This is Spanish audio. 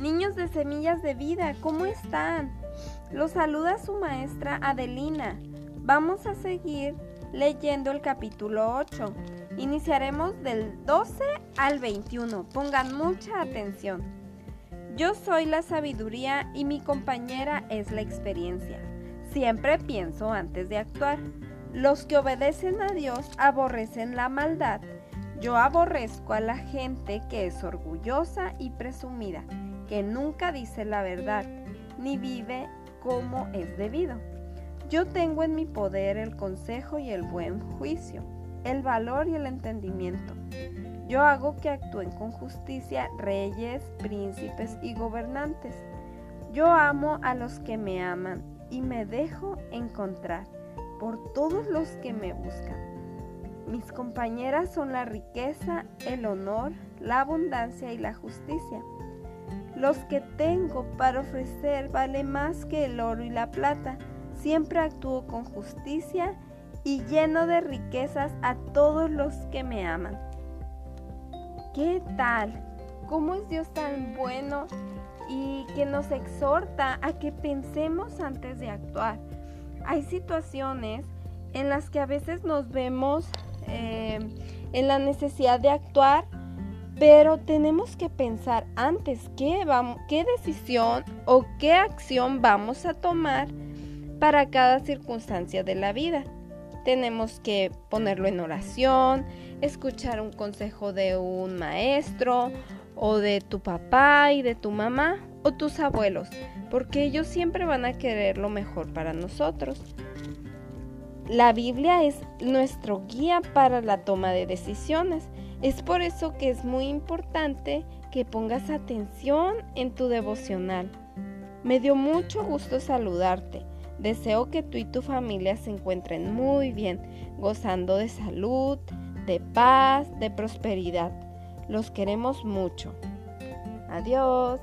Niños de Semillas de Vida, ¿cómo están? Los saluda su maestra Adelina. Vamos a seguir leyendo el capítulo 8. Iniciaremos del 12 al 21. Pongan mucha atención. Yo soy la sabiduría y mi compañera es la experiencia. Siempre pienso antes de actuar. Los que obedecen a Dios aborrecen la maldad. Yo aborrezco a la gente que es orgullosa y presumida que nunca dice la verdad, ni vive como es debido. Yo tengo en mi poder el consejo y el buen juicio, el valor y el entendimiento. Yo hago que actúen con justicia reyes, príncipes y gobernantes. Yo amo a los que me aman y me dejo encontrar por todos los que me buscan. Mis compañeras son la riqueza, el honor, la abundancia y la justicia. Los que tengo para ofrecer vale más que el oro y la plata. Siempre actúo con justicia y lleno de riquezas a todos los que me aman. ¿Qué tal? ¿Cómo es Dios tan bueno y que nos exhorta a que pensemos antes de actuar? Hay situaciones en las que a veces nos vemos eh, en la necesidad de actuar pero tenemos que pensar antes qué, vamos, qué decisión o qué acción vamos a tomar para cada circunstancia de la vida. Tenemos que ponerlo en oración, escuchar un consejo de un maestro o de tu papá y de tu mamá o tus abuelos, porque ellos siempre van a querer lo mejor para nosotros. La Biblia es nuestro guía para la toma de decisiones. Es por eso que es muy importante que pongas atención en tu devocional. Me dio mucho gusto saludarte. Deseo que tú y tu familia se encuentren muy bien, gozando de salud, de paz, de prosperidad. Los queremos mucho. Adiós.